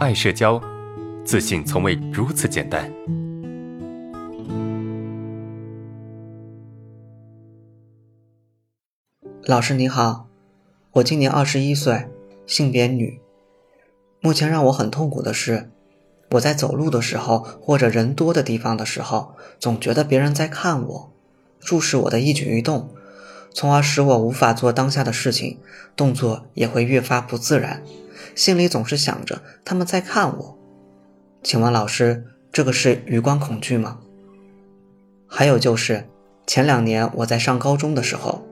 爱社交，自信从未如此简单。老师你好，我今年二十一岁，性别女。目前让我很痛苦的是，我在走路的时候或者人多的地方的时候，总觉得别人在看我，注视我的一举一动，从而使我无法做当下的事情，动作也会越发不自然，心里总是想着他们在看我。请问老师，这个是余光恐惧吗？还有就是前两年我在上高中的时候。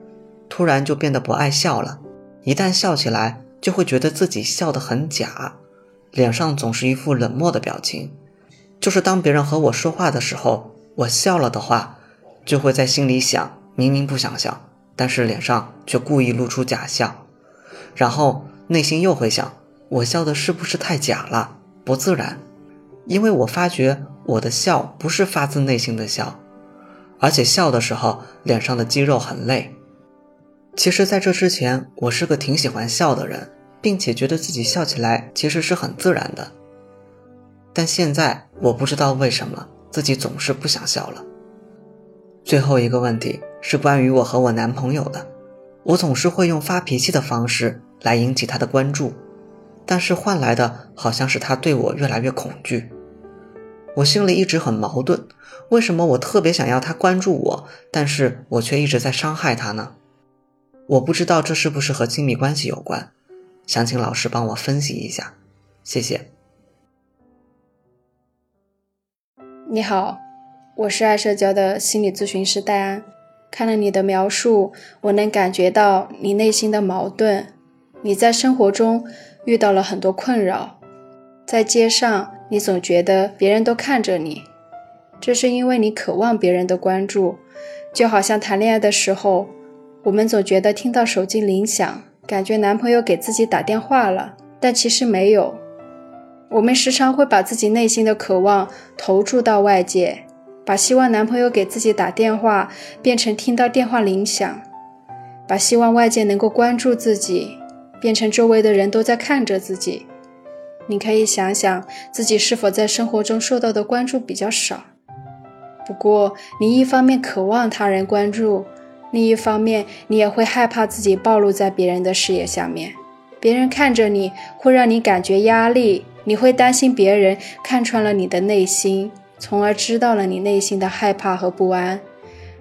突然就变得不爱笑了，一旦笑起来，就会觉得自己笑得很假，脸上总是一副冷漠的表情。就是当别人和我说话的时候，我笑了的话，就会在心里想，明明不想笑，但是脸上却故意露出假笑，然后内心又会想，我笑的是不是太假了，不自然？因为我发觉我的笑不是发自内心的笑，而且笑的时候脸上的肌肉很累。其实，在这之前，我是个挺喜欢笑的人，并且觉得自己笑起来其实是很自然的。但现在，我不知道为什么自己总是不想笑了。最后一个问题是关于我和我男朋友的，我总是会用发脾气的方式来引起他的关注，但是换来的好像是他对我越来越恐惧。我心里一直很矛盾，为什么我特别想要他关注我，但是我却一直在伤害他呢？我不知道这是不是和亲密关系有关，想请老师帮我分析一下，谢谢。你好，我是爱社交的心理咨询师戴安。看了你的描述，我能感觉到你内心的矛盾。你在生活中遇到了很多困扰，在街上你总觉得别人都看着你，这是因为你渴望别人的关注，就好像谈恋爱的时候。我们总觉得听到手机铃响，感觉男朋友给自己打电话了，但其实没有。我们时常会把自己内心的渴望投注到外界，把希望男朋友给自己打电话变成听到电话铃响，把希望外界能够关注自己变成周围的人都在看着自己。你可以想想自己是否在生活中受到的关注比较少。不过，你一方面渴望他人关注。另一方面，你也会害怕自己暴露在别人的视野下面，别人看着你会让你感觉压力，你会担心别人看穿了你的内心，从而知道了你内心的害怕和不安。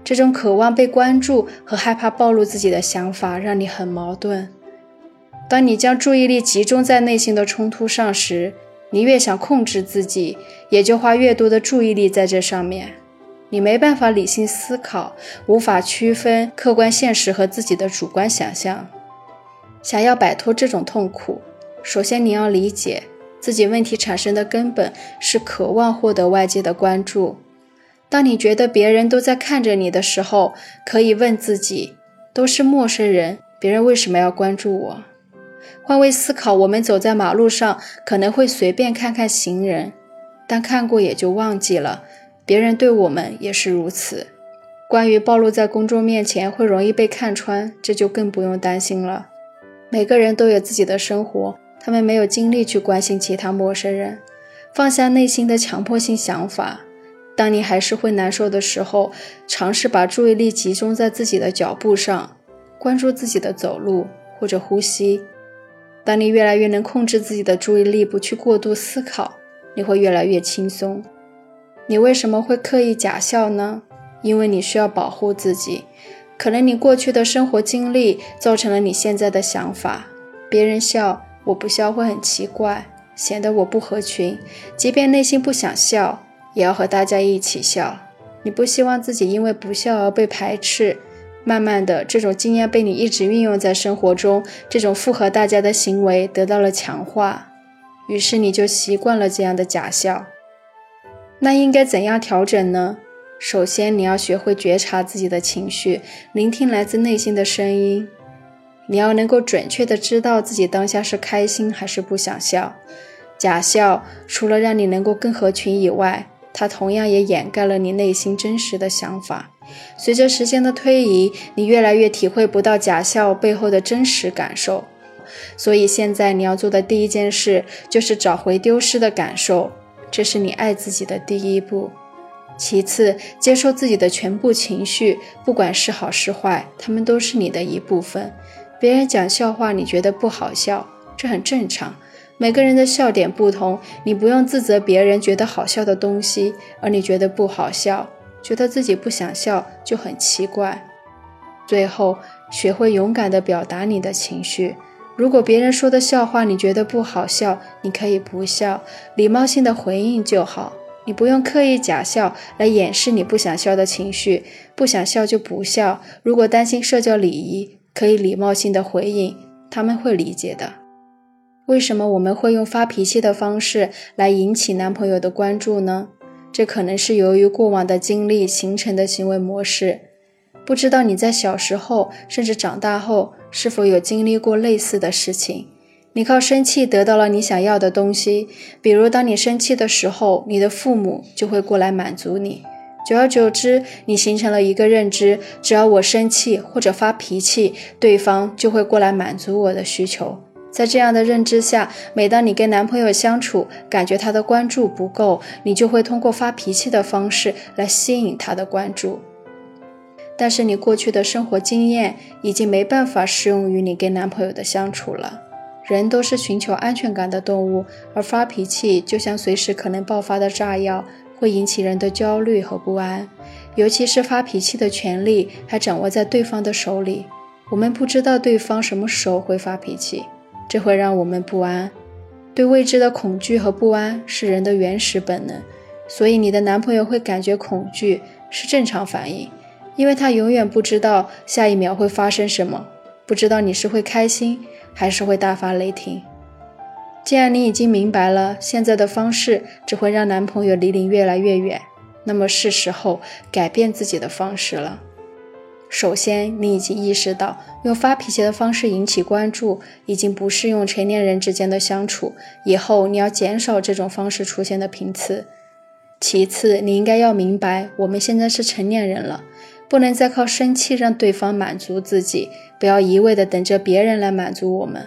这种渴望被关注和害怕暴露自己的想法，让你很矛盾。当你将注意力集中在内心的冲突上时，你越想控制自己，也就花越多的注意力在这上面。你没办法理性思考，无法区分客观现实和自己的主观想象。想要摆脱这种痛苦，首先你要理解自己问题产生的根本是渴望获得外界的关注。当你觉得别人都在看着你的时候，可以问自己：都是陌生人，别人为什么要关注我？换位思考，我们走在马路上可能会随便看看行人，但看过也就忘记了。别人对我们也是如此。关于暴露在公众面前会容易被看穿，这就更不用担心了。每个人都有自己的生活，他们没有精力去关心其他陌生人。放下内心的强迫性想法。当你还是会难受的时候，尝试把注意力集中在自己的脚步上，关注自己的走路或者呼吸。当你越来越能控制自己的注意力，不去过度思考，你会越来越轻松。你为什么会刻意假笑呢？因为你需要保护自己。可能你过去的生活经历造成了你现在的想法。别人笑，我不笑会很奇怪，显得我不合群。即便内心不想笑，也要和大家一起笑。你不希望自己因为不笑而被排斥。慢慢的，这种经验被你一直运用在生活中，这种附和大家的行为得到了强化，于是你就习惯了这样的假笑。那应该怎样调整呢？首先，你要学会觉察自己的情绪，聆听来自内心的声音。你要能够准确的知道自己当下是开心还是不想笑。假笑除了让你能够更合群以外，它同样也掩盖了你内心真实的想法。随着时间的推移，你越来越体会不到假笑背后的真实感受。所以现在你要做的第一件事就是找回丢失的感受，这是你爱自己的第一步。其次，接受自己的全部情绪，不管是好是坏，他们都是你的一部分。别人讲笑话，你觉得不好笑，这很正常。每个人的笑点不同，你不用自责别人觉得好笑的东西，而你觉得不好笑，觉得自己不想笑就很奇怪。最后，学会勇敢地表达你的情绪。如果别人说的笑话你觉得不好笑，你可以不笑，礼貌性的回应就好。你不用刻意假笑来掩饰你不想笑的情绪，不想笑就不笑。如果担心社交礼仪，可以礼貌性的回应，他们会理解的。为什么我们会用发脾气的方式来引起男朋友的关注呢？这可能是由于过往的经历形成的行为模式。不知道你在小时候，甚至长大后，是否有经历过类似的事情？你靠生气得到了你想要的东西，比如当你生气的时候，你的父母就会过来满足你。久而久之，你形成了一个认知：只要我生气或者发脾气，对方就会过来满足我的需求。在这样的认知下，每当你跟男朋友相处，感觉他的关注不够，你就会通过发脾气的方式来吸引他的关注。但是你过去的生活经验已经没办法适用于你跟男朋友的相处了。人都是寻求安全感的动物，而发脾气就像随时可能爆发的炸药，会引起人的焦虑和不安。尤其是发脾气的权利还掌握在对方的手里，我们不知道对方什么时候会发脾气，这会让我们不安。对未知的恐惧和不安是人的原始本能，所以你的男朋友会感觉恐惧是正常反应，因为他永远不知道下一秒会发生什么，不知道你是会开心。还是会大发雷霆。既然你已经明白了现在的方式只会让男朋友离你越来越远，那么是时候改变自己的方式了。首先，你已经意识到用发脾气的方式引起关注已经不适用成年人之间的相处，以后你要减少这种方式出现的频次。其次，你应该要明白，我们现在是成年人了。不能再靠生气让对方满足自己，不要一味的等着别人来满足我们，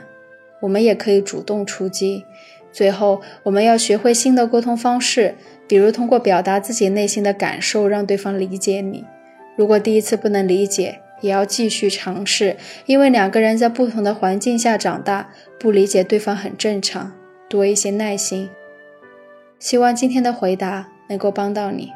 我们也可以主动出击。最后，我们要学会新的沟通方式，比如通过表达自己内心的感受，让对方理解你。如果第一次不能理解，也要继续尝试，因为两个人在不同的环境下长大，不理解对方很正常。多一些耐心。希望今天的回答能够帮到你。